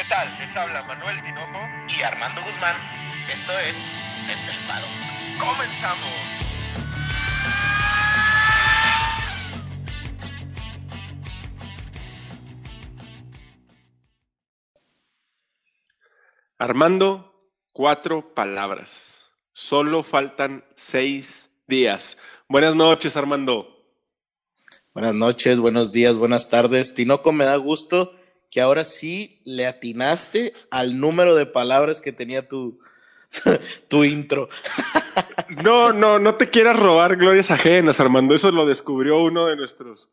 ¿Qué tal? Les habla Manuel Tinoco y Armando Guzmán. Esto es Estelpado. ¡Comenzamos! Armando, cuatro palabras. Solo faltan seis días. Buenas noches, Armando. Buenas noches, buenos días, buenas tardes. Tinoco, me da gusto que ahora sí le atinaste al número de palabras que tenía tu, tu intro. No, no, no te quieras robar glorias ajenas, Armando. Eso lo descubrió uno de nuestros,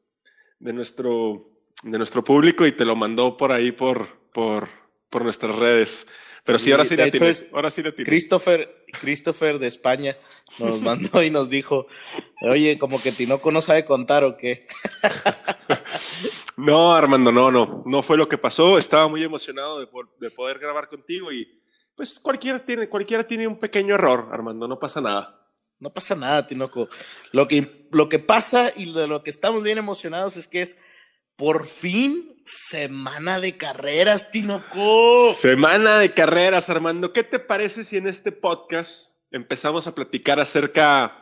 de nuestro, de nuestro público y te lo mandó por ahí por, por, por nuestras redes. Pero sí, ahora sí le atiné. Ahora sí le atiné. Christopher, Christopher de España nos mandó y nos dijo, oye, como que Tinoco no sabe contar o qué. No, Armando, no, no, no fue lo que pasó. Estaba muy emocionado de, de poder grabar contigo y pues cualquiera tiene, cualquiera tiene un pequeño error, Armando, no pasa nada. No pasa nada, Tinoco. Lo que, lo que pasa y de lo que estamos bien emocionados es que es por fin semana de carreras, Tinoco. Semana de carreras, Armando. ¿Qué te parece si en este podcast empezamos a platicar acerca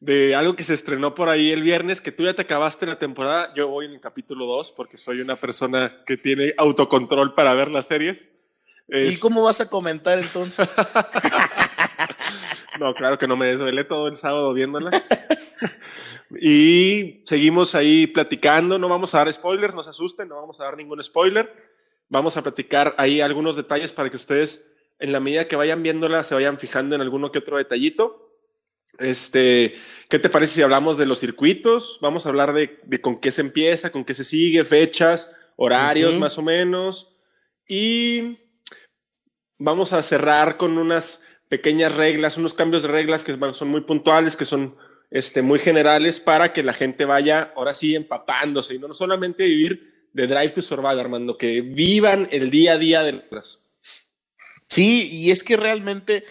de algo que se estrenó por ahí el viernes, que tú ya te acabaste la temporada, yo voy en el capítulo 2 porque soy una persona que tiene autocontrol para ver las series. ¿Y cómo vas a comentar entonces? no, claro que no me desvelé todo el sábado viéndola. y seguimos ahí platicando, no vamos a dar spoilers, no se asusten, no vamos a dar ningún spoiler. Vamos a platicar ahí algunos detalles para que ustedes en la medida que vayan viéndola se vayan fijando en alguno que otro detallito. Este, ¿qué te parece si hablamos de los circuitos? Vamos a hablar de, con qué se empieza, con qué se sigue, fechas, horarios más o menos. Y vamos a cerrar con unas pequeñas reglas, unos cambios de reglas que son muy puntuales, que son este, muy generales para que la gente vaya ahora sí empapándose y no solamente vivir de Drive to Survive, Armando, que vivan el día a día de las. Sí, y es que realmente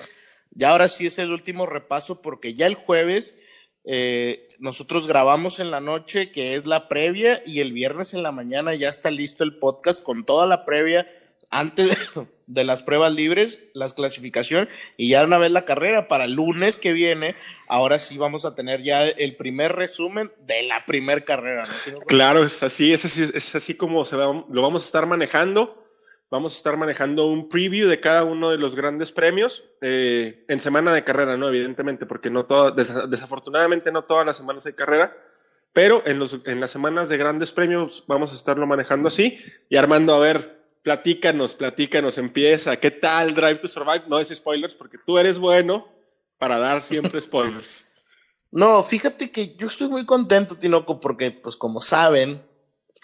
ya ahora sí es el último repaso porque ya el jueves eh, nosotros grabamos en la noche, que es la previa, y el viernes en la mañana ya está listo el podcast con toda la previa antes de, las pruebas libres, las clasificación, y ya una vez la carrera para el lunes que viene, ahora sí vamos a tener ya el primer resumen de la primer carrera. Claro, es así, es así, es así como lo vamos a estar manejando. Vamos a estar manejando un preview de cada uno de los grandes premios eh, en semana de carrera, ¿no? Evidentemente, porque no todo, desafortunadamente no todas las semanas hay carrera, pero en, los, en las semanas de grandes premios vamos a estarlo manejando así. Y Armando, a ver, platícanos, platícanos, empieza. ¿Qué tal Drive to Survive? No es spoilers, porque tú eres bueno para dar siempre spoilers. No, fíjate que yo estoy muy contento, Tinoco, porque, pues como saben,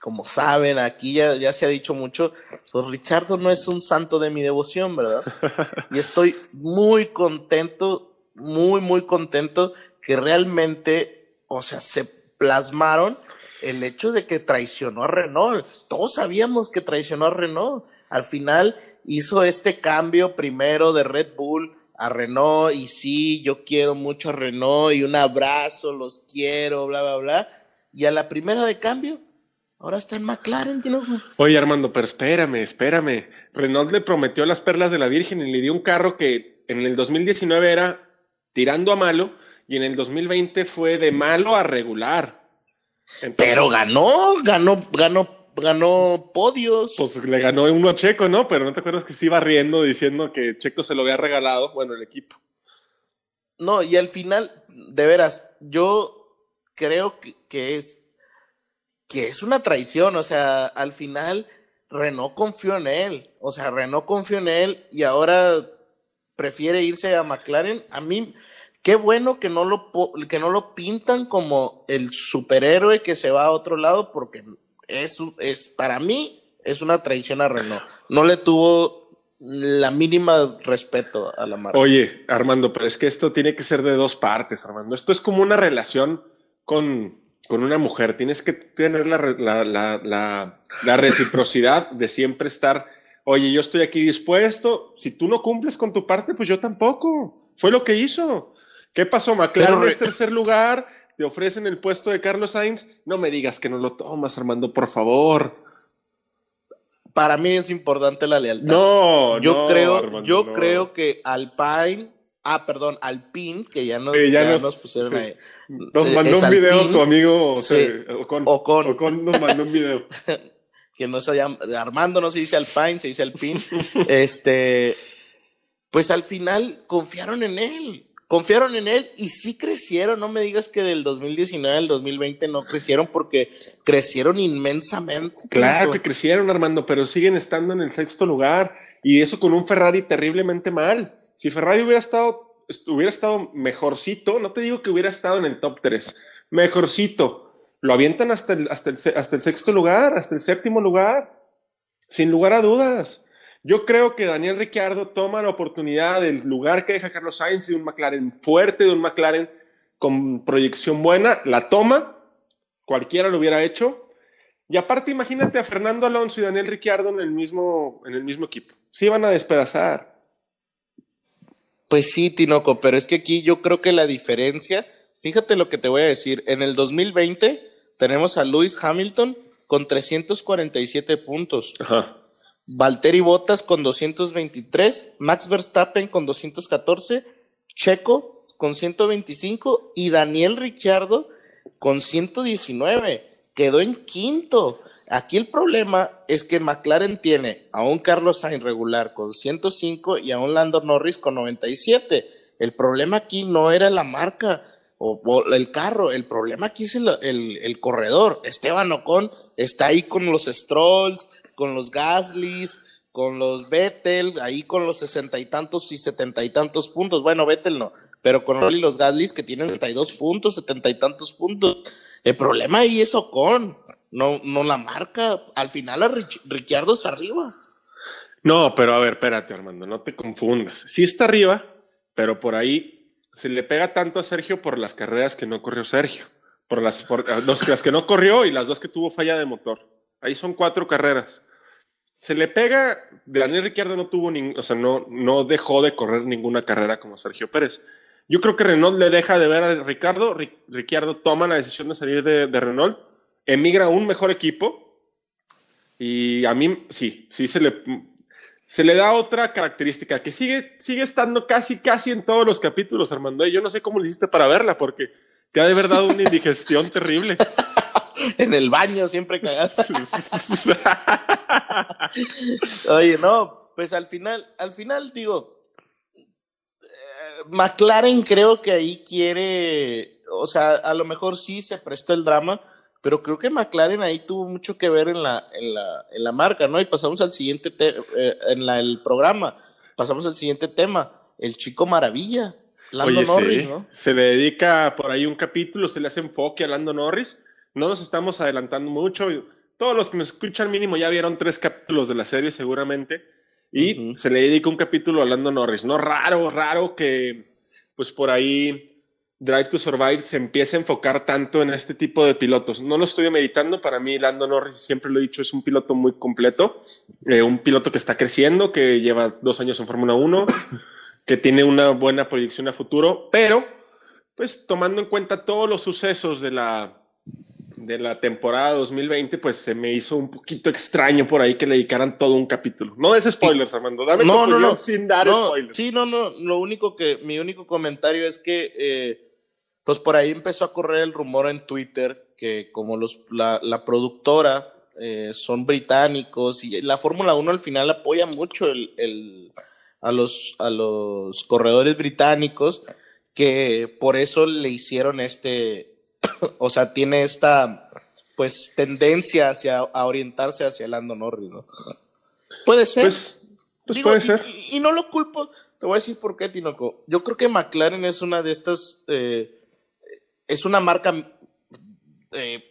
como saben, aquí ya, ya se ha dicho mucho, pues Richardo no es un santo de mi devoción, ¿verdad? Y estoy muy contento, muy, muy contento que realmente, o sea, se plasmaron el hecho de que traicionó a Renault. Todos sabíamos que traicionó a Renault. Al final hizo este cambio primero de Red Bull a Renault y sí, yo quiero mucho a Renault y un abrazo, los quiero, bla, bla, bla. Y a la primera de cambio, Ahora está en McLaren, tío. Oye, Armando, pero espérame, espérame. Renault le prometió las perlas de la Virgen y le dio un carro que en el 2019 era tirando a malo y en el 2020 fue de malo a regular. pero ganó, ganó, ganó, ganó podios. Pues le ganó uno a Checo, ¿no? Pero no te acuerdas que se iba riendo diciendo que Checo se lo había regalado, bueno, el equipo. No, y al final, de veras, yo creo que, que es que es una traición, o sea, al final Renault confió en él, o sea, Renault confió en él y ahora prefiere irse a McLaren. A mí, qué bueno que no lo, que no lo pintan como el superhéroe que se va a otro lado, porque es, es para mí es una traición a Renault. No le tuvo la mínima respeto a la marca. Oye, Armando, pero es que esto tiene que ser de dos partes, Armando. Esto es como una relación con, con una mujer, tienes que tener la, reciprocidad de siempre estar, oye, yo estoy aquí dispuesto, si tú no cumples con tu parte, pues yo tampoco. Fue lo que hizo. ¿Qué pasó? McLaren es tercer lugar, te ofrecen el puesto de Carlos Sainz, no me digas que no lo tomas, Armando, por favor. para mí es importante la lealtad. No, yo no, creo, Armando, yo no. creo que Alpine, ah, perdón, Alpine, que ya nos, Eh, ya ya nos- nos pusieron sí. ahí. Nos Eh, mandó es un video tu amigo Sí. Ocon. Ocon. Ocon nos mandó un video. que no se llama, Armando no se dice Alpine, se dice Alpine. este, pues al final confiaron en él. Confiaron en él y sí crecieron. No me digas que del 2019 al 2020 no crecieron porque crecieron inmensamente. Claro que crecieron, Armando, pero siguen estando en el sexto lugar. Y eso con un Ferrari terriblemente mal. Si Ferrari hubiera estado, est- hubiera estado mejorcito, no te digo que hubiera estado en el top 3, mejorcito. Lo avientan hasta el, hasta el, hasta el sexto lugar, hasta el séptimo lugar. Sin lugar a dudas. Yo creo que Daniel Ricciardo toma la oportunidad del lugar que deja Carlos Sainz de un McLaren fuerte, de un McLaren con proyección buena, la toma, cualquiera lo hubiera hecho, y aparte, imagínate a Fernando Alonso y Daniel Ricciardo en el mismo, en el mismo equipo. Se iban a despedazar. Pues sí, Tinoco, pero es que aquí yo creo que la diferencia, fíjate lo que te voy a decir, en el 2020 tenemos a Lewis Hamilton con 347 puntos, Ajá. Valtteri Bottas con 223, Max Verstappen con 214, Checo con 125 y Daniel Ricciardo con 119. Quedó en quinto. Aquí el problema es que McLaren tiene a un Carlos Sainz regular con 105 y a un Lando Norris con 97. El problema aquí no era la marca o, el carro, el problema aquí es el, el- el corredor. Esteban Ocon está ahí con los Strolls, con los Gaslys, con los Vettel, ahí con los sesenta y tantos y setenta y tantos puntos. Bueno, Vettel no, pero con los Gaslys que tienen 72 puntos, setenta y tantos puntos. El problema ahí es Ocon, no, no la marca. Al final a Ricciardo está arriba. No, pero a ver, espérate, Armando, no te confundas. Sí está arriba, pero por ahí se le pega tanto a Sergio por las carreras que no corrió Sergio. Por las, las que no corrió y las dos que tuvo falla de motor. Ahí son cuatro carreras. Se le pega, Daniel Ricciardo no tuvo ningún, o sea, no, no dejó de correr ninguna carrera como Sergio Pérez. Yo creo que Renault le deja de ver a Ricardo, Ri- Ricciardo toma la decisión de salir de, de Renault, emigra a un mejor equipo y a mí sí, sí se le, se le da otra característica que sigue, sigue estando casi, casi en todos los capítulos, Armando. Y yo no sé cómo le hiciste para verla porque te ha de haber dado una indigestión terrible. En el baño siempre cagada. Oye, no, pues al final, al final digo, eh, McLaren creo que ahí quiere, o sea, a lo mejor sí se prestó el drama, pero creo que McLaren ahí tuvo mucho que ver en la, en la, en la marca, ¿no? Y pasamos al siguiente, te- eh, en la, el programa, pasamos al siguiente tema, el chico maravilla, Lando Oye, Norris, sí, ¿no? se le dedica por ahí un capítulo, se le hace enfoque a Lando Norris. No nos estamos adelantando mucho. Todos los que nos escuchan mínimo ya vieron tres capítulos de la serie seguramente. Y se le dedica un capítulo a Lando Norris. No raro, raro que pues por ahí Drive to Survive se empiece a enfocar tanto en este tipo de pilotos. No lo estoy meditando. Para mí Lando Norris, siempre lo he dicho, es un piloto muy completo. Eh, un piloto que está creciendo, que lleva dos años en Fórmula 1 que tiene una buena proyección a futuro, pero pues tomando en cuenta todos los sucesos de la, de la temporada 2020, pues se me hizo un poquito extraño por ahí que le dedicaran todo un capítulo. No des spoilers, Armando, dame tu No, no, no. sin dar No, spoilers. Sí, no, no. Lo único que, mi único comentario es que, eh, pues por ahí empezó a correr el rumor en Twitter que como los, la, la productora eh, son británicos y la Fórmula 1 al final apoya mucho el, el- a, los, a los corredores británicos, que por eso le hicieron este, o sea, tiene esta, pues, tendencia hacia, a orientarse hacia Lando Norris, ¿no? Puede ser. Pues, pues Digo, puede y- ser. Y, y no lo culpo. Te voy a decir por qué, Tinoco. Yo creo que McLaren es una de estas. eh, es una marca eh,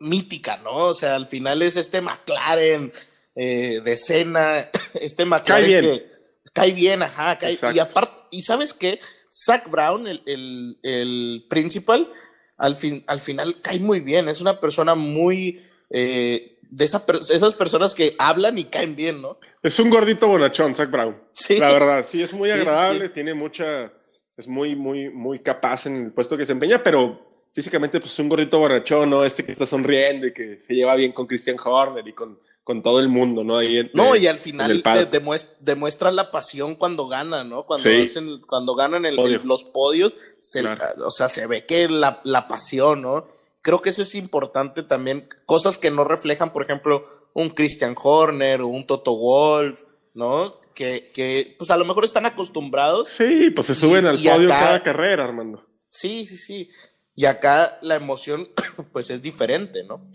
mítica, ¿no? O sea, al final es este McLaren eh, de escena. Este McLaren bien. que cae bien, ajá. cae- y aparte, ¿y sabes qué? Zach Brown, el, el, el principal, al, fin, al final cae muy bien. Es una persona muy. eh, de esa per- esas personas que hablan y caen bien, ¿no? Es un gordito bonachón, Zach Brown. Sí. La verdad, sí, es muy sí, agradable, sí. tiene mucha, es muy, muy, muy capaz en el puesto que se empeña, pero físicamente, pues es un gordito bonachón, ¿no? Este que está sonriendo y que se lleva bien con Christian Horner y con, con todo el mundo, ¿no? Ahí en- No, eh, y al final de- demuestra la pasión cuando gana, ¿no? Cuando, Sí. hacen, cuando ganan el- Podio. el- los podios, se- Claro. o sea, se ve que la, la pasión, ¿no? Creo que eso es importante también, cosas que no reflejan, por ejemplo, un Christian Horner o un Toto Wolf, ¿no? Que, que pues a lo mejor están acostumbrados. Sí, pues se suben Y- al y podio acá- cada carrera, Armando. Sí, sí, sí. Y acá la emoción, pues es diferente, ¿no?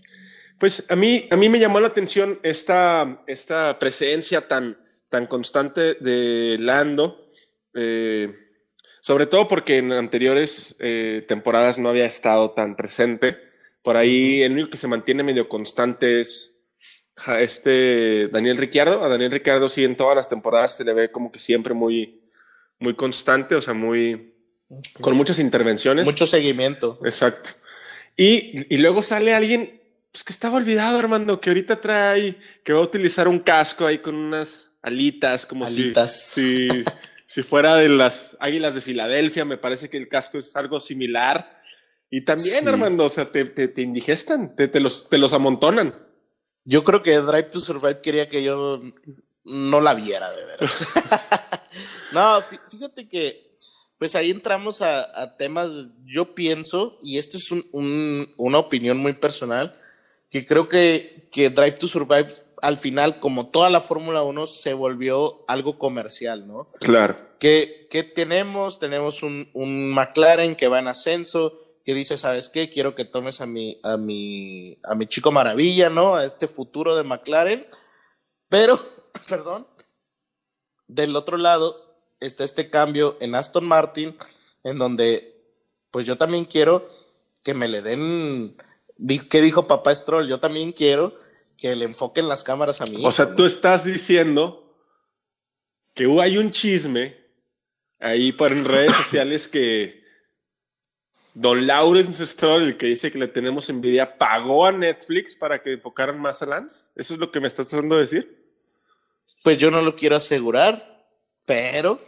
Pues a mí, a mí me llamó la atención esta, esta presencia tan, tan constante de Lando, eh, sobre todo porque en anteriores eh, temporadas no había estado tan presente. Por ahí el único que se mantiene medio constante es este Daniel Ricciardo. A Daniel Ricciardo sí en todas las temporadas se le ve como que siempre muy, muy constante, o sea, muy con muchas intervenciones. Mucho seguimiento. Exacto. Y, y luego sale alguien pues, que estaba olvidado, Armando, que ahorita trae, que va a utilizar un casco ahí con unas alitas, como si- Alitas. Si, si, fuera de las águilas de Filadelfia. Me parece que el casco es algo similar. Y también, Sí. Armando, o sea, te, te, te indigestan, te, te los, te los amontonan. Yo creo que Drive to Survive quería que yo no la viera, de veras. no, fí- fíjate que, pues ahí entramos a, a temas, yo pienso, y esto es un- un- una opinión muy personal, que creo que, que Drive to Survive al final, como toda la Fórmula 1, se volvió algo comercial, ¿no? Claro. ¿Qué, qué tenemos? Tenemos un, un McLaren que va en ascenso, que dice, ¿sabes qué? Quiero que tomes a mi, a mi, a mi chico maravilla, ¿no? A este futuro de McLaren. Pero, perdón, del otro lado está este cambio en Aston Martin, en donde, pues yo también quiero que me le den, ¿qué dijo papá Stroll? Yo también quiero que le enfoquen las cámaras a hijo. O sea, ¿no? tú estás diciendo que hay un chisme ahí por en redes sociales que Don Lawrence Stroll, el que dice que le tenemos envidia, pagó a Netflix para que enfocaran más a Lance. ¿Eso es lo que me estás tratando de decir? Pues yo no lo quiero asegurar, pero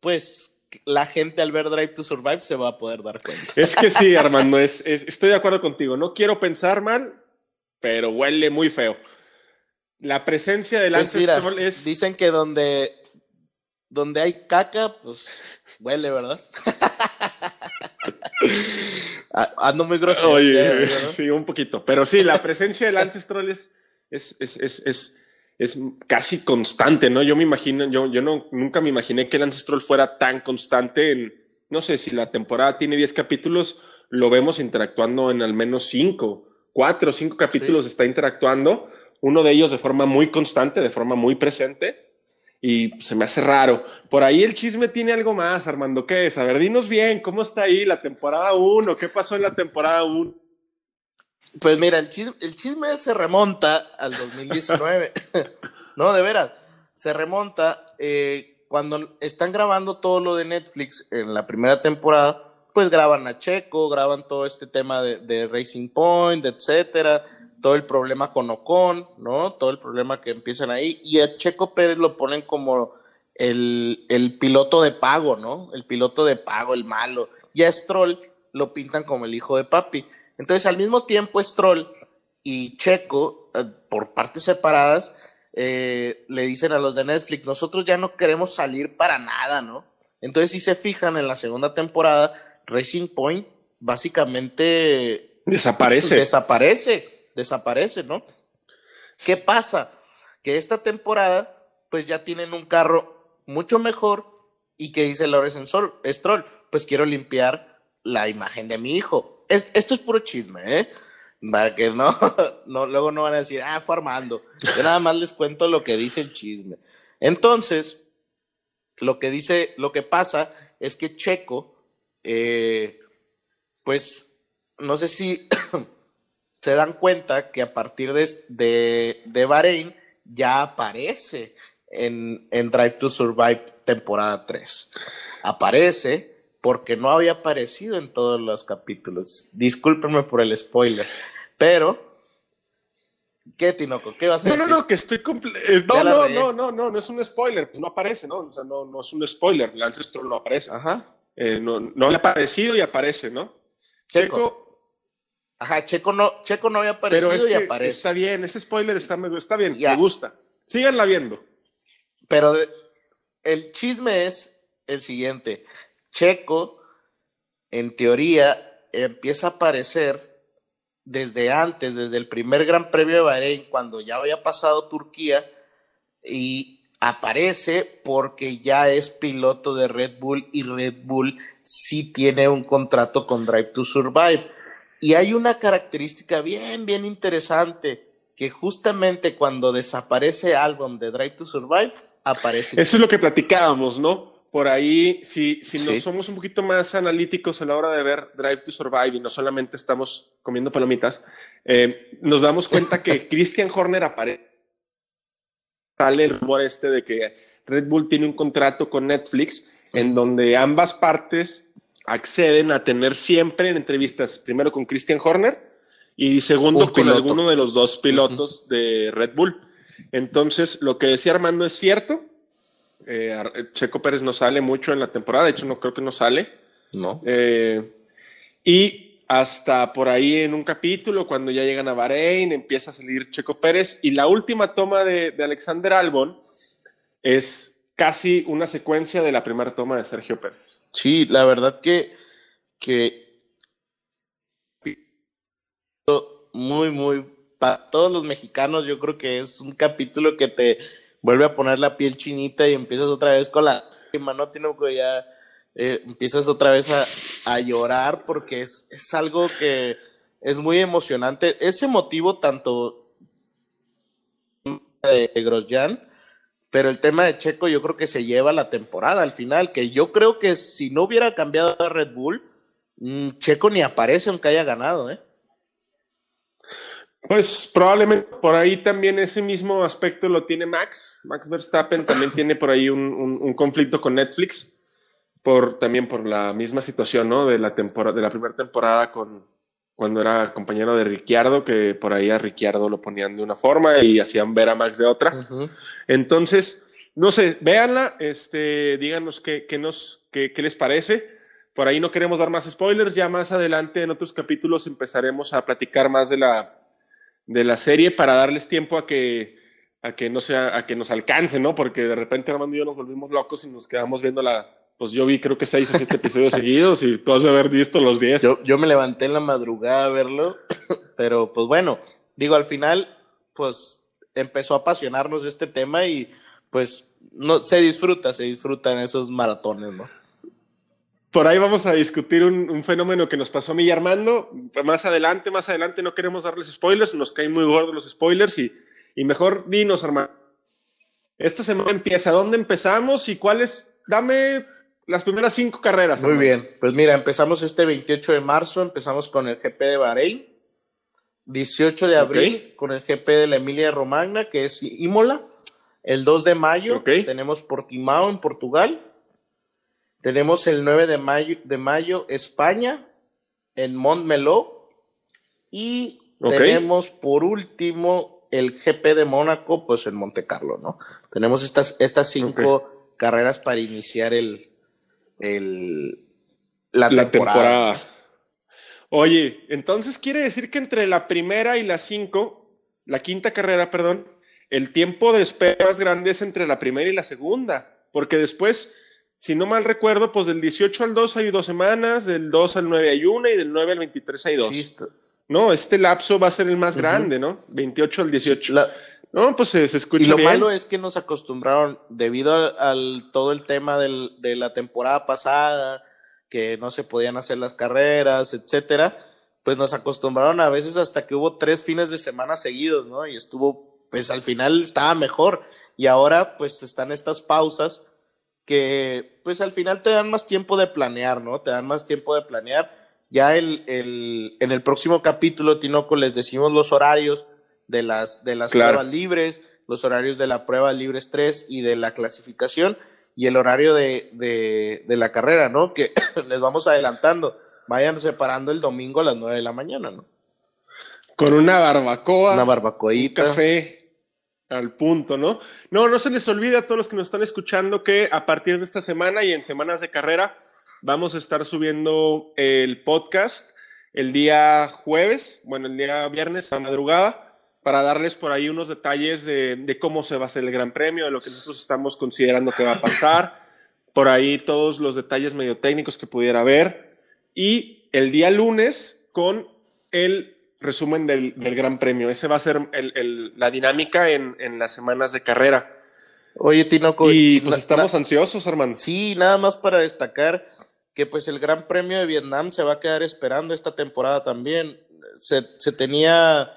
pues la gente al ver Drive to Survive se va a poder dar cuenta. Es que sí, Armando, es, es- estoy de acuerdo contigo. No quiero pensar mal, pero huele muy feo. La presencia de Pues mira, es... dicen que donde, donde hay caca, pues huele, ¿verdad? Ah, Ando muy grosero. Oye, ya, sí, un poquito. Pero sí, la presencia de Lance Stroll es, es, es, es, es, casi constante, ¿no? Yo me imagino, yo, yo no, nunca me imaginé que Lance Stroll fuera tan constante en, no sé, si la temporada tiene 10 capítulos, lo vemos interactuando en al menos 5, 4 o 5 capítulos está interactuando, uno de ellos de forma muy constante, de forma muy presente. Y se me hace raro. Por ahí el chisme tiene algo más, Armando. ¿Qué es? A ver, dinos bien, ¿cómo está ahí la temporada 1? ¿Qué pasó en la temporada 1? Pues mira, el chisme, el chisme se remonta al 2019. no, de veras. Se remonta eh, cuando están grabando todo lo de Netflix en la primera temporada, pues graban a Checo, graban todo este tema de, de Racing Point, etcétera, todo el problema con Ocon, ¿no? Todo el problema que empiezan ahí. Y a Checo Pérez lo ponen como el, el piloto de pago, ¿no? El piloto de pago, el malo. Y a Stroll lo pintan como el hijo de papi. Entonces, al mismo tiempo, Stroll y Checo, eh, por partes separadas, eh, le dicen a los de Netflix, nosotros ya no queremos salir para nada, ¿no? Entonces, si se fijan en la segunda temporada, Racing Point básicamente Desaparece. desaparece, desaparece, ¿no? ¿Qué pasa? Que esta temporada, pues ya tienen un carro mucho mejor y que dice Lawrence Stroll, pues quiero limpiar la imagen de mi hijo. Es- esto es puro chisme, ¿eh? Para que no, no, luego no van a decir, ah, fue Armando. Yo nada más les cuento lo que dice el chisme. Entonces, lo que dice, lo que pasa es que Checo, eh, pues, no sé si se dan cuenta que a partir de, de, de Bahrein ya aparece en, en Drive to Survive temporada 3. Aparece porque no había aparecido en todos los capítulos. Discúlpenme por el spoiler, pero... ¿Qué, Tinoco? ¿Qué vas a No, no, decir? no, que estoy eh, No, no, no, no, no, no es un spoiler, pues no aparece, ¿no? O sea, no, no es un spoiler, Lance Stroll no aparece. Ajá. Eh, no, no había aparecido y aparece, ¿no? Checo. Checo, Ajá, Checo no, Checo no había aparecido Pero es y que aparece. está bien, ese spoiler está, está bien, Ya. me gusta. Síganla viendo. Pero de- el chisme es el siguiente. Checo, en teoría, empieza a aparecer desde antes, desde el primer Gran Premio de Bahrein, cuando ya había pasado Turquía, y aparece porque ya es piloto de Red Bull y Red Bull sí tiene un contrato con Drive to Survive. Y hay una característica bien, bien interesante, que justamente cuando desaparece álbum de Drive to Survive, aparece. Eso es lo que platicábamos, ¿no? Por ahí, si, si Sí. somos un poquito más analíticos a la hora de ver Drive to Survive y no solamente estamos comiendo palomitas, eh, nos damos cuenta que Christian Horner aparece. Sale el rumor este de que Red Bull tiene un contrato con Netflix en donde ambas partes acceden a tener siempre en entrevistas, primero con Christian Horner y segundo Un con alguno de los dos pilotos de Red Bull. Entonces, lo que decía Armando es cierto. Eh, Checo Pérez no sale mucho en la temporada, de hecho no creo que no sale. ¿no? Eh, y hasta por ahí en un capítulo, cuando ya llegan a Bahrein, empieza a salir Checo Pérez y la última toma de, de Alexander Albon es casi una secuencia de la primera toma de Sergio Pérez. Sí, la verdad que, que muy, muy, para todos los mexicanos, yo creo que es un capítulo que te vuelve a poner la piel chinita y empiezas otra vez con la lágrima, ¿no? Tiene que ya eh, empiezas otra vez a, a llorar porque es, es algo que es muy emocionante. Es emotivo tanto de Grosjean, pero el tema de Checo yo creo que se lleva la temporada al final, que yo creo que si no hubiera cambiado a Red Bull, mm, Checo ni aparece aunque haya ganado, ¿eh? Pues probablemente por ahí también ese mismo aspecto lo tiene Max. Max Verstappen también tiene por ahí un, un- un conflicto con Netflix, por, también por la misma situación, ¿no? De la, temporada, de la primera temporada con, cuando era compañero de Ricciardo, que por ahí a Ricciardo lo ponían de una forma y hacían ver a Max de otra. Entonces, no sé, véanla, este, díganos qué, qué nos, qué, qué les parece. Por ahí no queremos dar más spoilers, ya más adelante en otros capítulos empezaremos a platicar más de la, de la serie para darles tiempo a que, a que no sea, a que nos alcance, ¿no? Porque de repente Armando y yo nos volvimos locos y nos quedamos viendo la, pues yo vi creo que seis o siete episodios seguidos y tú has de haber visto los diez. Yo, yo me levanté en la madrugada a verlo, pero pues bueno, digo, al final, pues empezó a apasionarnos este tema y pues no, se disfruta, se disfrutan esos maratones, ¿no? Por ahí vamos a discutir un, un fenómeno que nos pasó a mí y a Armando. Más adelante, más adelante, no queremos darles spoilers, nos caen muy gordos los spoilers y, y mejor dinos, Armando. Esta semana empieza, ¿dónde empezamos y cuáles? Dame las primeras cinco carreras. Muy Armando. bien, pues mira, empezamos este 28 de marzo, empezamos con el GP de Bahrein, 18 de abril con el GP de la Emilia Romagna, que es Imola, el 2 de mayo tenemos Portimao en Portugal, tenemos el 9 de mayo, de mayo España, en Montmeló, y tenemos por último el GP de Mónaco, pues en Monte Carlo, ¿no? Tenemos estas, estas cinco carreras para iniciar el, el, la, la temporada. temporada. Oye, entonces quiere decir que entre la primera y la cinco, la quinta carrera, perdón, el tiempo de espera más grande es entre la primera y la segunda, porque después, si no mal recuerdo, pues del 18 al 2 hay dos semanas, del 2 al 9 hay una y del 9 al 23 hay dos. Sí, No, este lapso va a ser el más grande, ¿no? 28 al 18. la- No, pues se, se escucha y lo bien. malo es que nos acostumbraron, debido al, al- todo el tema del- de la temporada pasada, que no se podían hacer las carreras, etcétera, pues nos acostumbraron a veces hasta que hubo tres fines de semana seguidos, ¿no? Y estuvo, pues al final estaba mejor. Y ahora, pues están estas pausas que, pues al final te dan más tiempo de planear, ¿no? Te dan más tiempo de planear. Ya el, el, en el próximo capítulo, Tinoco, les decimos los horarios de las, de las Claro. pruebas libres, los horarios de la prueba libres 3 y de la clasificación y el horario de, de, de la carrera, ¿no? Que les vamos adelantando. Vayan separando el domingo a las 9 de la mañana, ¿no? Con una barbacoa. Una un barbacoita. café al punto, ¿no? No, no se les olvide a todos los que nos están escuchando que a partir de esta semana y en semanas de carrera vamos a estar subiendo el podcast el día jueves, bueno, el día viernes a madrugada, para darles por ahí unos detalles de, cómo se va a hacer el Gran Premio, de lo que nosotros estamos considerando que va a pasar, por ahí todos los detalles medio técnicos que pudiera haber, y el día lunes con el resumen del, del Gran Premio. Ese va a ser el, el, la dinámica en, en, las semanas de carrera. Oye, Tinoco. Y pues estamos ansiosos, hermano. Sí, nada más para destacar que pues el Gran Premio de Vietnam se va a quedar esperando esta temporada también. Se, se tenía,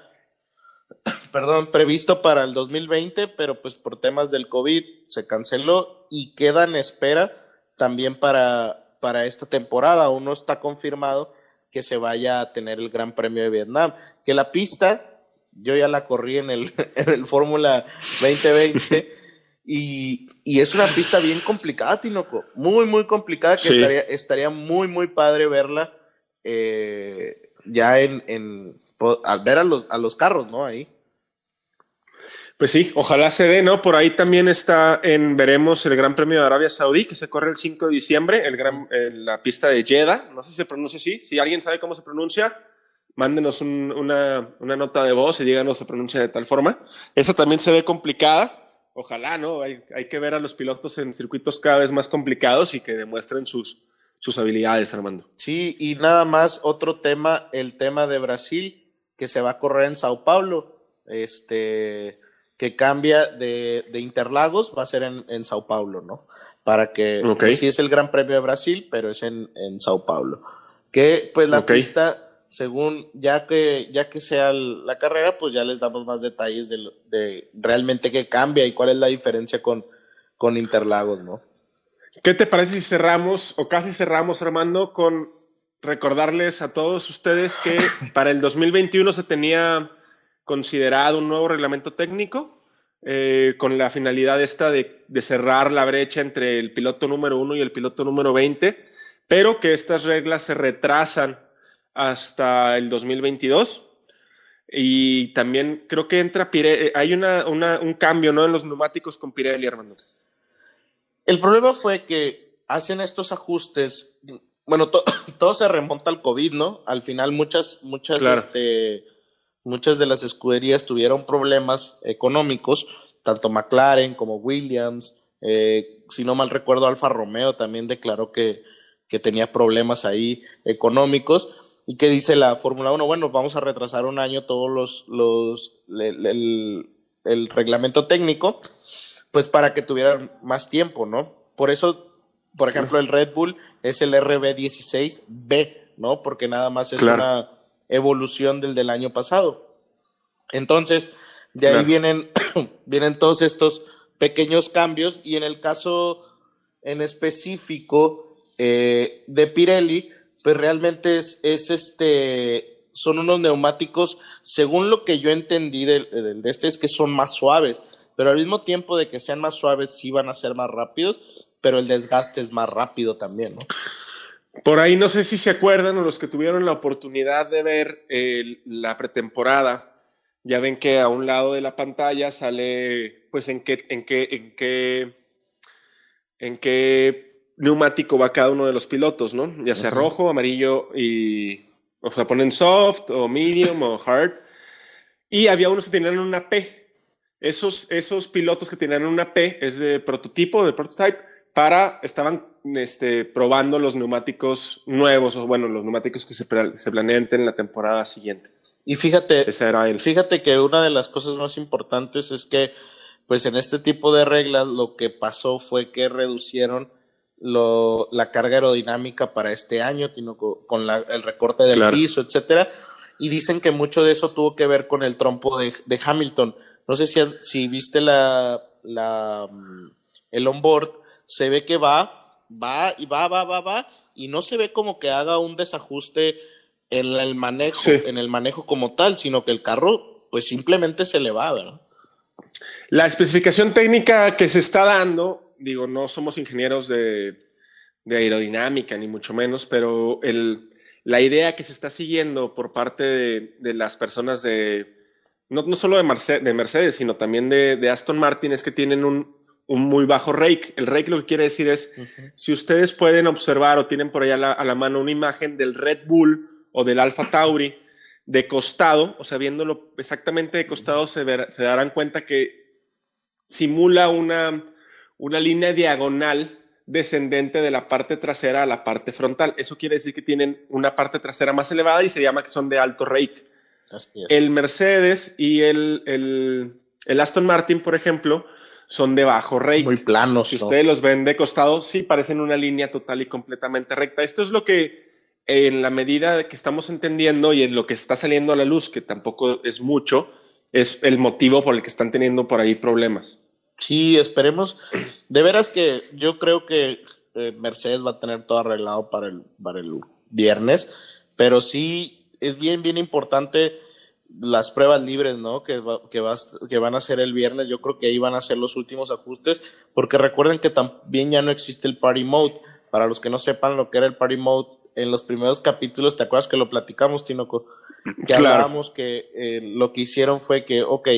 perdón, previsto para el 2020, pero pues por temas del COVID se canceló y queda en espera también para, para esta temporada. Aún no está confirmado que se vaya a tener el Gran Premio de Vietnam. Que la pista, yo ya la corrí en el, en el Fórmula 2020 y, y, es una pista bien complicada, Tinoco. Muy, muy complicada que sí. estaría, estaría, muy, muy padre verla eh, ya en, en, al ver a los, a los carros, ¿no? Ahí. Pues sí, ojalá se dé, ¿no? Por ahí también está en, veremos el Gran Premio de Arabia Saudí, que se corre el 5 de diciembre, el gran, la pista de Jeddah, no sé si se pronuncia así, si alguien sabe cómo se pronuncia, mándenos un, una, una, nota de voz y díganos se pronuncia de tal forma. Esa también se ve complicada, ojalá, ¿no? Hay, hay que ver a los pilotos en circuitos cada vez más complicados y que demuestren sus, sus habilidades, Armando. Sí, y nada más otro tema, el tema de Brasil, que se va a correr en Sao Paulo, este que cambia de, de, Interlagos va a ser en, en, Sao Paulo, ¿no? Para que okay. sí es el Gran Premio de Brasil, pero es en, en Sao Paulo. Que pues la okay. pista, según ya que ya que sea la carrera, pues ya les damos más detalles de, de realmente qué cambia y cuál es la diferencia con, con Interlagos, ¿no? ¿Qué te parece si cerramos o casi cerramos, Armando, con recordarles a todos ustedes que para el 2021 se tenía considerado un nuevo reglamento técnico eh, con la finalidad esta de, de, cerrar la brecha entre el piloto número uno y el piloto número 20, pero que estas reglas se retrasan hasta el 2022. Y también creo que entra Pirelli, hay una, una, un cambio ¿no? en los neumáticos con Pirelli, hermano. El problema fue que hacen estos ajustes, bueno, to, todo se remonta al COVID, ¿no? Al final muchas, muchas, claro. este, muchas de las escuderías tuvieron problemas económicos, tanto McLaren como Williams, eh, si no mal recuerdo, Alfa Romeo también declaró que, que tenía problemas ahí económicos. ¿Y qué dice la Fórmula 1? Bueno, vamos a retrasar un año todos los, los el, el, el, reglamento técnico, pues para que tuvieran más tiempo, ¿no? Por eso, por ejemplo, el Red Bull es el RB16B, ¿no? Porque nada más es claro. una evolución del del año pasado. Entonces, de ahí claro. vienen, vienen todos estos pequeños cambios y en el caso en específico eh, de Pirelli, pues realmente es, es, este, son unos neumáticos, según lo que yo entendí del, del de este, es que son más suaves, pero al mismo tiempo de que sean más suaves, sí van a ser más rápidos, pero el desgaste es más rápido también, ¿no? Por ahí no sé si se acuerdan o los que tuvieron la oportunidad de ver eh, la pretemporada, ya ven que a un lado de la pantalla sale pues en qué, en qué, en qué, en qué neumático va cada uno de los pilotos, ¿no? Ya sea uh -huh. rojo, amarillo y, o sea, ponen soft o medium o hard. Y había unos que tenían una P. Esos, esos pilotos que tenían una P es de prototipo, de prototype, para, estaban este, probando los neumáticos nuevos, o bueno, los neumáticos que se, se planean en la temporada siguiente. Y fíjate, fíjate que una de las cosas más importantes es que, pues en este tipo de reglas, lo que pasó fue que reducieron lo, la carga aerodinámica para este año, con la, el recorte del claro. piso, etcétera. Y dicen que mucho de eso tuvo que ver con el trompo de, de Hamilton. No sé si, si viste la, la, el onboard, se ve que va, va y va, va, va, va, y no se ve como que haga un desajuste en el manejo, sí. en el manejo como tal, sino que el carro, pues simplemente se le va, ¿verdad? La especificación técnica que se está dando, digo, no somos ingenieros de, de aerodinámica, ni mucho menos, pero el, la idea que se está siguiendo por parte de, de las personas de, no, no solo de, Mercedes, de Mercedes, sino también de, de Aston Martin, es que tienen un, un muy bajo rake. El rake lo que quiere decir es, uh -huh. si ustedes pueden observar o tienen por ahí a la, a la, mano una imagen del Red Bull o del Alfa Tauri de costado, o sea, viéndolo exactamente de costado, se, se darán cuenta que simula una, una línea diagonal descendente de la parte trasera a la parte frontal. Eso quiere decir que tienen una parte trasera más elevada y se llama que son de alto rake. El Mercedes y el, el, el, Aston Martin, por ejemplo, son de bajo rake. Muy planos. Si ustedes los ven de costado, sí parecen una línea total y completamente recta. Esto es lo que, en la medida que estamos entendiendo y en lo que está saliendo a la luz, que tampoco es mucho, es el motivo por el que están teniendo por ahí problemas. Sí, esperemos. De veras que yo creo que eh, Mercedes va a tener todo arreglado para el, para el viernes, pero sí es bien, bien importante las pruebas libres, ¿no? Que, que, que van a ser el viernes. Yo creo que ahí van a ser los últimos ajustes, porque recuerden que también ya no existe el Party Mode. Para los que no sepan lo que era el Party Mode, en los primeros capítulos, ¿te acuerdas que lo platicamos, Tinoco? Que hablábamos que eh, lo que hicieron fue que, ok,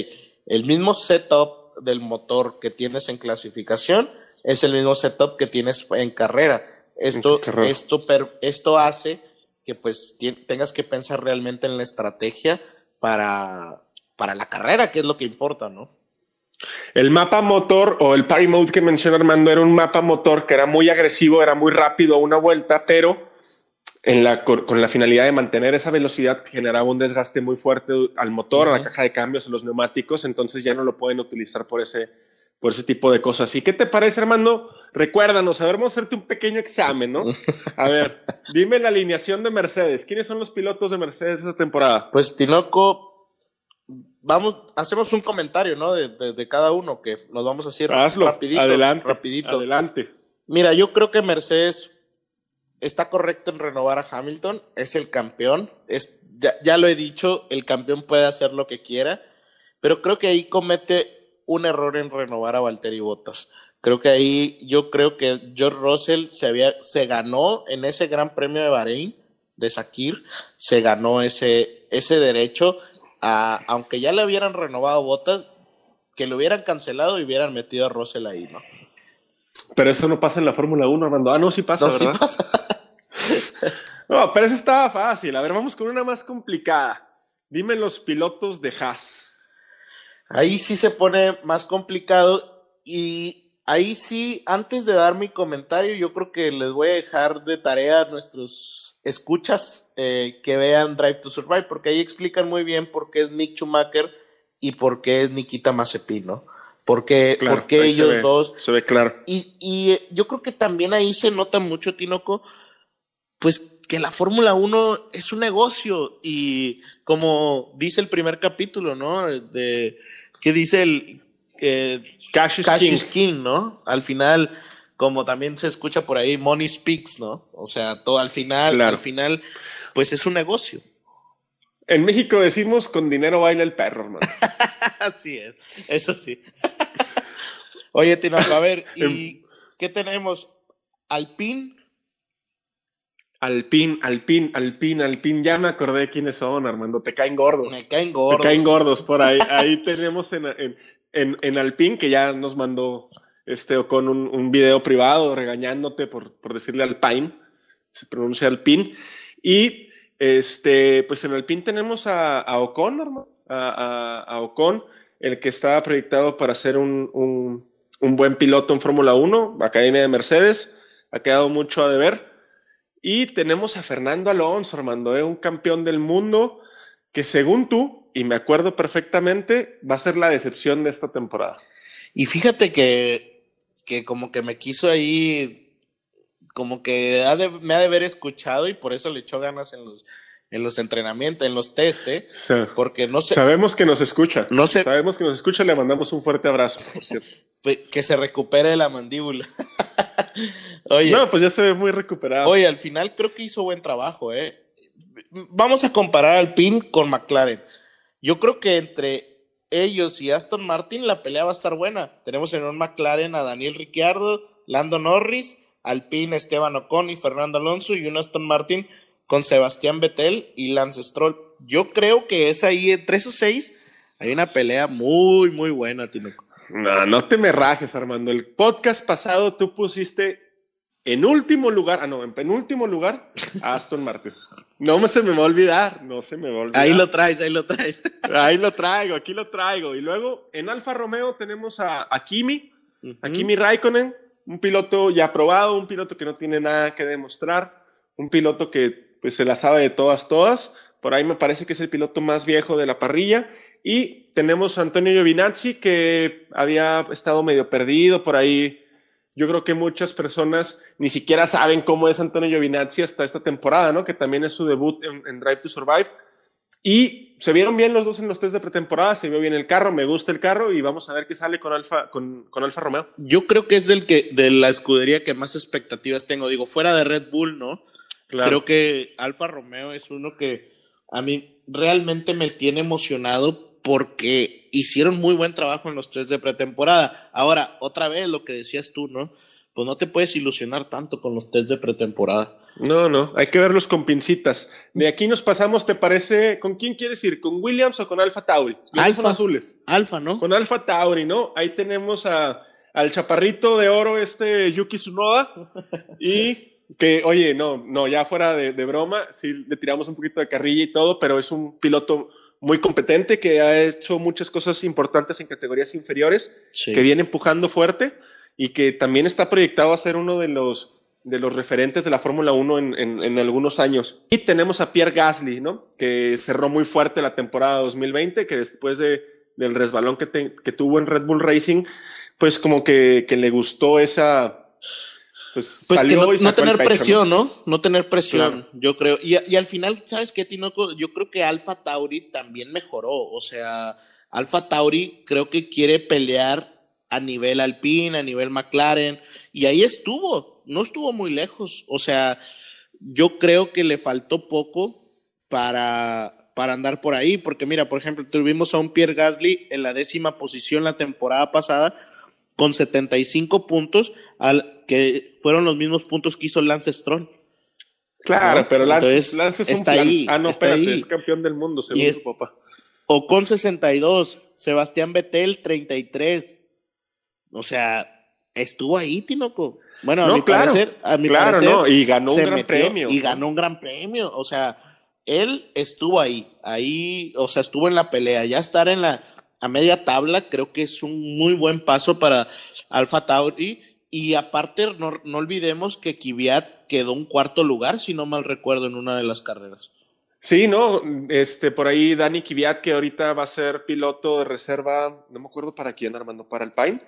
el mismo setup del motor que tienes en clasificación es el mismo setup que tienes en carrera. Esto, esto, esto hace que pues tengas que pensar realmente en la estrategia para, para la carrera, que es lo que importa, ¿no? El mapa motor o el party mode que menciona Armando era un mapa motor que era muy agresivo, era muy rápido a una vuelta, pero en la, con la finalidad de mantener esa velocidad generaba un desgaste muy fuerte al motor, a la caja de cambios, a los neumáticos, entonces ya no lo pueden utilizar por ese, por ese tipo de cosas. ¿Y qué te parece, Armando? Recuérdanos, a ver, vamos a hacerte un pequeño examen, ¿no? A ver, dime la alineación de Mercedes. ¿Quiénes son los pilotos de Mercedes esta temporada? Pues Tinoco, vamos, hacemos un comentario, ¿no? De, cada uno, que nos vamos a hacer rapidito. Adelante. Rapidito. Adelante. Mira, yo creo que Mercedes está correcto en renovar a Hamilton, es el campeón, es, ya, ya lo he dicho, el campeón puede hacer lo que quiera, pero creo que ahí comete un error en renovar a Valtteri Bottas. Creo que ahí yo creo que George Russell se, había, se ganó en ese Gran Premio de Bahrein de Sakir, se ganó ese, ese derecho, a, aunque ya le hubieran renovado Bottas, que lo hubieran cancelado y hubieran metido a Russell ahí, ¿no? Pero eso no pasa en la Fórmula 1, Armando. Ah, no, sí pasa, no, Sí pasa. no, pero eso estaba fácil. A ver, vamos con una más complicada. Dime los pilotos de Haas. Ahí sí se pone más complicado y ahí sí, antes de dar mi comentario, yo creo que les voy a dejar de tarea a nuestros escuchas eh, que vean Drive to Survive, porque ahí explican muy bien por qué es Nick Schumacher y por qué es Nikita Mazepin, ¿no? Porque, porque ellos dos. Se ve claro. Y, y eh, yo creo que también ahí se nota mucho, Tinoco, pues que la Fórmula 1 es un negocio y como dice el primer capítulo, ¿no? De ¿Qué dice el eh, Cash, is, King. ¿no? Al final, como también se escucha por ahí, Money Speaks, ¿no? O sea, todo al final, al final, pues es un negocio. En México decimos con dinero baila el perro, hermano. Así es, eso sí. Oye, Tinoco, a ver, ¿y qué tenemos? Alpine Alpin, Alpin, Alpin, Alpin, ya me acordé quiénes son, Armando, te caen gordos. Me caen gordos. Te caen gordos por ahí. Ahí tenemos en, en, en, Alpin, que ya nos mandó este con un, un video privado regañándote por, por decirle Alpine, se pronuncia Alpin. Y este, pues en Alpin tenemos a, Ocon, hermano, a, Ocon, el que está proyectado para ser un, un, un buen piloto en Fórmula 1, Academia de Mercedes, ha quedado mucho a deber y tenemos a Fernando Alonso, Armando, ¿eh? un campeón del mundo que según tú, y me acuerdo perfectamente, va a ser la decepción de esta temporada. Y fíjate que, que como que me quiso ahí, como que me ha de haber escuchado y por eso le echó ganas en los, en los entrenamientos, en los test, ¿eh? porque no sé. Sabemos que nos escucha. No sé. Sabemos que nos escucha, le mandamos un fuerte abrazo, por cierto. que se recupere de la mandíbula. oye. No, pues ya se ve muy recuperado. Oye, al final creo que hizo buen trabajo, ¿eh? Vamos a comparar al PIN con McLaren. Yo creo que entre ellos y Aston Martin la pelea va a estar buena. Tenemos en un McLaren a Daniel Ricciardo, Lando Norris, Alpine, Esteban Ocon y Fernando Alonso y un Aston Martin con Sebastián Vettel y Lance Stroll. Yo creo que es ahí entre esos seis hay una pelea muy, muy buena, Tinoco. No, no te me rajes, Armando. El podcast pasado tú pusiste en último lugar, ah, no, en penúltimo lugar a Aston Martin. No me se me va a olvidar, no se me va a olvidar. Ahí lo traes, ahí lo traes. Ahí lo traigo, aquí lo traigo. Y luego en Alfa Romeo tenemos a, a Kimi, a Kimi Raikkonen, un piloto ya probado, un piloto que no tiene nada que demostrar, un piloto que pues se la sabe de todas, todas. Por ahí me parece que es el piloto más viejo de la parrilla. Y tenemos a Antonio Giovinazzi, que había estado medio perdido por ahí. Yo creo que muchas personas ni siquiera saben cómo es Antonio Giovinazzi hasta esta temporada, ¿no? Que también es su debut en, en Drive to Survive. Y se vieron bien los dos en los test de pretemporada, se vio bien el carro, me gusta el carro y vamos a ver qué sale con Alfa, con, con Alfa Romeo. Yo creo que es del que, de la escudería que más expectativas tengo. Digo, fuera de Red Bull, ¿no? Claro. Creo que Alfa Romeo es uno que a mí realmente me tiene emocionado porque hicieron muy buen trabajo en los test de pretemporada. Ahora, otra vez lo que decías tú, ¿no? Pues no te puedes ilusionar tanto con los test de pretemporada. No, no, hay que verlos con pincitas. De aquí nos pasamos, ¿te parece? ¿Con quién quieres ir? ¿Con Williams o con Alfa Tauri? Los Alfa. son azules. Alfa, ¿no? Con Alfa Tauri, ¿no? Ahí tenemos a, al chaparrito de oro, este Yuki Tsunoda. y que, oye, no, no, ya fuera de, de broma, sí le tiramos un poquito de carrilla y todo, pero es un piloto muy competente que ha hecho muchas cosas importantes en categorías inferiores, Sí. que viene empujando fuerte y que también está proyectado a ser uno de los de los referentes de la Fórmula 1 en, en, en algunos años. Y tenemos a Pierre Gasly, ¿no? Que cerró muy fuerte la temporada 2020, que después de, del resbalón que, te- que tuvo en Red Bull Racing, pues como que, que le gustó esa... Pues, Pues que no, tener pecho, presión, ¿no? ¿no? tener presión, Claro. yo creo. Y, y al final, ¿sabes qué, Tinoco? Yo creo que Alfa Tauri también mejoró. O sea, Alfa Tauri creo que quiere pelear a nivel Alpine, a nivel McLaren. Y ahí estuvo, no estuvo muy lejos. O sea, yo creo que le faltó poco para, para andar por ahí. Porque mira, por ejemplo, tuvimos a un Pierre Gasly en la décima posición la temporada pasada con 75 puntos, al, que fueron los mismos puntos que hizo Lance Stroll. Claro, ¿no? pero Lance, Entonces, Lance es un está plan. ahí, ah, no, está espérate, ahí. es campeón del mundo, según es- su papá. O con 62, Sebastián Vettel 33. O sea, estuvo ahí, Tinoco. Bueno, a mi claro, parecer, a mi claro, parecer, no, y ganó un gran metió premio. Y ganó un gran premio. O sea, él estuvo ahí, ahí, o sea, estuvo en la pelea. Ya estar en la a media tabla, creo que es un muy buen paso para Alfa Tauri. Y aparte, no, no olvidemos que Kvyat quedó un cuarto lugar, si no mal recuerdo, en una de las carreras. Sí, no, este, por ahí Dani Kvyat, que ahorita va a ser piloto de reserva, no me acuerdo para quién, Armando, para el Pine.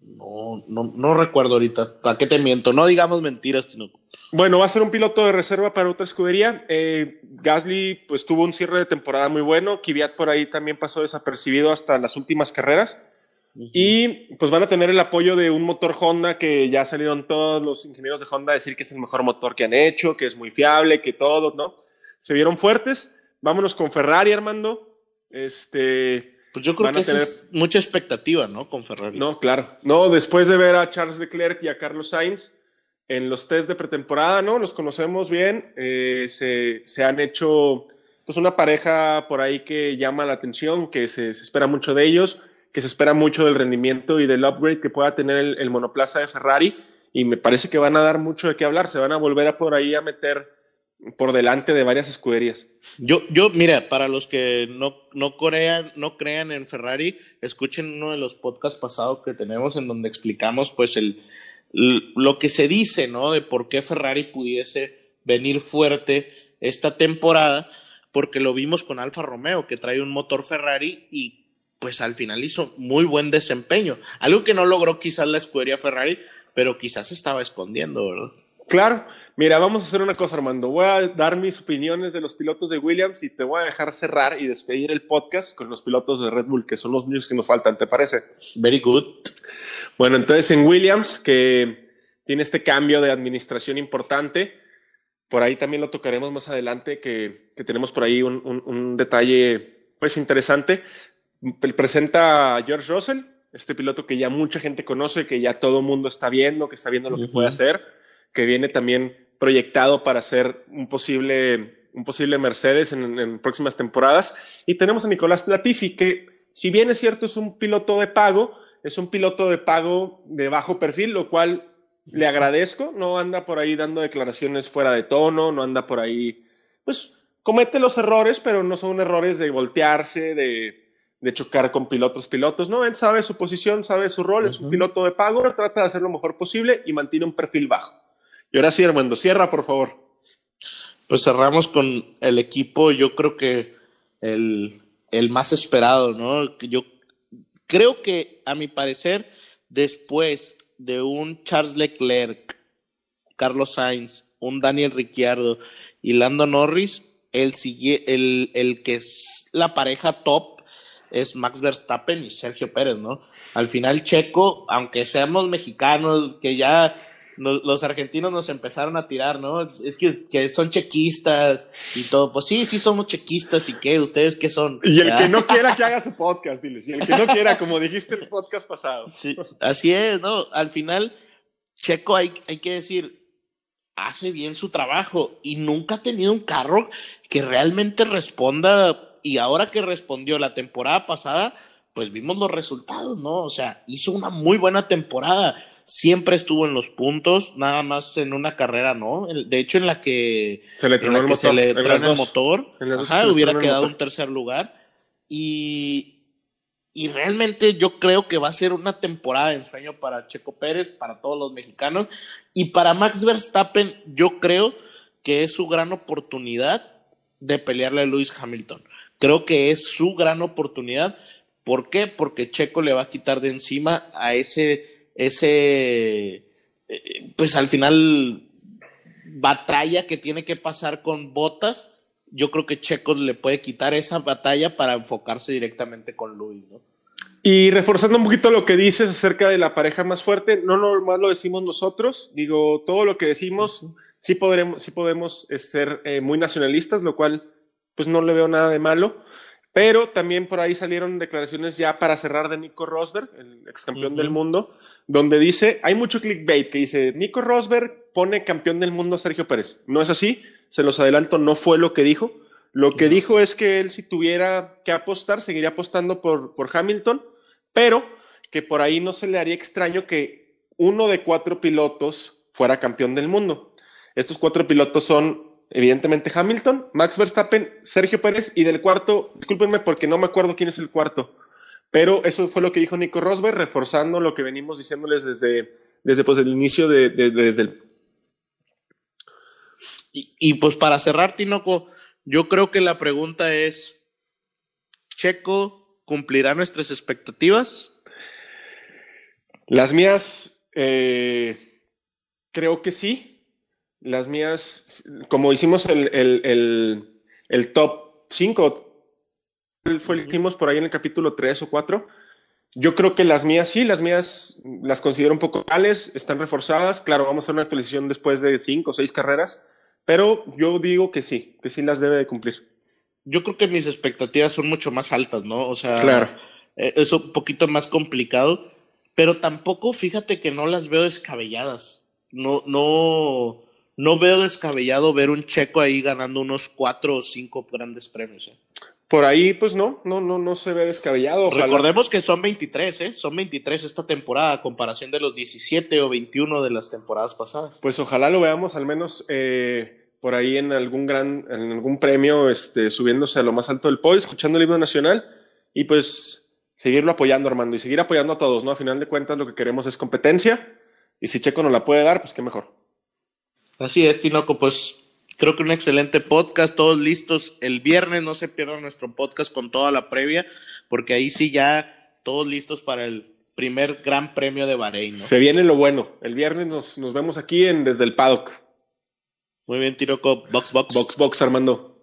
No, no, no recuerdo ahorita. ¿Para qué te miento? No digamos mentiras, Tinoco. Bueno, va a ser un piloto de reserva para otra escudería. Eh, Gasly, pues tuvo un cierre de temporada muy bueno. Kvyat por ahí también pasó desapercibido hasta las últimas carreras. Y pues van a tener el apoyo de un motor Honda que ya salieron todos los ingenieros de Honda a decir que es el mejor motor que han hecho, que es muy fiable, que todo, ¿no? Se vieron fuertes. Vámonos con Ferrari, Armando. Este, Pues yo creo Van que tener- es mucha expectativa, ¿no? Con Ferrari. no, claro. No, después de ver a Charles Leclerc y a Carlos Sainz en los test de pretemporada, ¿no? Los conocemos bien. eh, se, se han hecho, pues, una pareja por ahí que llama la atención, que se, se espera mucho de ellos, que se espera mucho del rendimiento y del upgrade que pueda tener el, monoplaza de Ferrari. Y me parece que van a dar mucho de qué hablar. Se van a volver a por ahí a meter por delante de varias escuderías. Yo, yo, mira, para los que no, no, crean, no crean en Ferrari, escuchen uno de los podcasts pasados que tenemos en donde explicamos, pues, el, lo que se dice, ¿no? De por qué Ferrari pudiese venir fuerte esta temporada, porque lo vimos con Alfa Romeo, que trae un motor Ferrari y pues al final hizo muy buen desempeño. Algo que no logró quizás la escudería Ferrari, pero quizás se estaba escondiendo, ¿verdad? Claro. Mira, vamos a hacer una cosa, Armando. Voy a dar mis opiniones de los pilotos de Williams y te voy a dejar cerrar y despedir el podcast con los pilotos de Red Bull, que son los únicos que nos faltan, ¿te parece? Very good. Bueno, entonces en Williams, que tiene este cambio de administración importante, por ahí también lo tocaremos más adelante, que, que tenemos por ahí un, un- un detalle pues interesante. Pre- Presenta a George Russell, este piloto que ya mucha gente conoce, que ya todo el mundo está viendo, que está viendo lo que puede hacer, que viene también proyectado para ser un posible, un posible Mercedes en, en próximas temporadas. Y tenemos a Nicolás Latifi, que si bien es cierto es un piloto de pago, es un piloto de pago de bajo perfil, lo cual le agradezco. No anda por ahí dando declaraciones fuera de tono, no anda por ahí pues comete los errores, pero no son errores de voltearse, de, de chocar con pilotos pilotos, ¿no? Él sabe su posición, sabe su rol, es un piloto de pago, trata de hacer lo mejor posible y mantiene un perfil bajo. Y ahora sí, Armando, cierra, por favor. Pues cerramos con el equipo, yo creo que el, el más esperado, ¿no? Yo creo que, a mi parecer, después de un Charles Leclerc, Carlos Sainz, un Daniel Ricciardo y Lando Norris, el, el, el que es la pareja top es Max Verstappen y Sergio Pérez, ¿no? Al final, Checo, aunque seamos mexicanos, que ya los argentinos nos empezaron a tirar, ¿no? Es que, que, son chequistas y todo. Pues sí, sí somos chequistas y qué, ustedes qué son. Y el que no quiera que haga su podcast, diles. Y el que no quiera, como dijiste el podcast pasado. Sí, así es, ¿no? Al final, Checo hay, hay que decir, hace bien su trabajo y nunca ha tenido un carro que realmente responda. Y ahora que respondió la temporada pasada, pues vimos los resultados, ¿no? O sea, hizo una muy buena temporada siempre estuvo en los puntos, nada más en una carrera, ¿no? De hecho, en la que se le tronó el, motor, se le el motor, ajá, hubiera quedado un tercer lugar. Y, y realmente yo creo que va a ser una temporada de ensueño para Checo Pérez, para todos los mexicanos. Y para Max Verstappen, yo creo que es su gran oportunidad de pelearle a Lewis Hamilton. Creo que es su gran oportunidad. ¿Por qué? Porque Checo le va a quitar de encima a ese ese, eh, pues al final, batalla que tiene que pasar con Botas, yo creo que Checo le puede quitar esa batalla para enfocarse directamente con Luis, ¿no? Y reforzando un poquito lo que dices acerca de la pareja más fuerte, no lo decimos nosotros, digo, todo lo que decimos, sí, podremos, sí podemos eh, ser eh, muy nacionalistas, lo cual pues no le veo nada de malo. Pero también por ahí salieron declaraciones ya para cerrar de Nico Rosberg, el ex campeón del mundo, donde dice, hay mucho clickbait que dice, Nico Rosberg pone campeón del mundo a Sergio Pérez. No es así, se los adelanto, no fue lo que dijo. Lo que dijo es que él si tuviera que apostar, seguiría apostando por, por Hamilton, pero que por ahí no se le haría extraño que uno de cuatro pilotos fuera campeón del mundo. Estos cuatro pilotos son evidentemente Hamilton, Max Verstappen, Sergio Pérez y del cuarto, discúlpenme porque no me acuerdo quién es el cuarto, pero eso fue lo que dijo Nico Rosberg, reforzando lo que venimos diciéndoles desde, desde pues, el inicio de, desde el... Y, y, pues para cerrar, Tinoco, yo creo que la pregunta es, ¿Checo cumplirá nuestras expectativas? Las mías, eh, creo que sí. Las mías, como hicimos el, el, el, top 5, fue el hicimos por ahí en el capítulo 3 o 4. Yo creo que las mías sí, las mías las considero un poco reales, están reforzadas. Claro, vamos a hacer una actualización después de 5 o 6 carreras, pero yo digo que sí, que sí las debe de cumplir. Yo creo que mis expectativas son mucho más altas, ¿no? O sea, claro. Eh, es un poquito más complicado, pero tampoco fíjate que no las veo descabelladas. No, no, no veo descabellado ver un checo ahí ganando unos cuatro o cinco grandes premios. ¿eh? Por ahí, pues no, no, no, no se ve descabellado. Recordemos que son 23, ¿eh? Son 23 esta temporada, a comparación de los 17 o 21 de las temporadas pasadas. Pues ojalá lo veamos al menos eh, por ahí en algún gran, en algún premio, este, subiéndose a lo más alto del podio, escuchando el himno nacional y pues seguirlo apoyando, Armando, y seguir apoyando a todos, ¿no? A final de cuentas lo que queremos es competencia y si Checo no la puede dar, pues qué mejor. Así es, Tinoco, pues creo que un excelente podcast, todos listos. El viernes no se pierdan nuestro podcast con toda la previa, porque ahí sí ya todos listos para el primer gran premio de Bahrein. Se viene lo bueno. El viernes nos, nos vemos aquí en Desde el Paddock. Muy bien, Tinoco. Box, box. Box, box, Armando.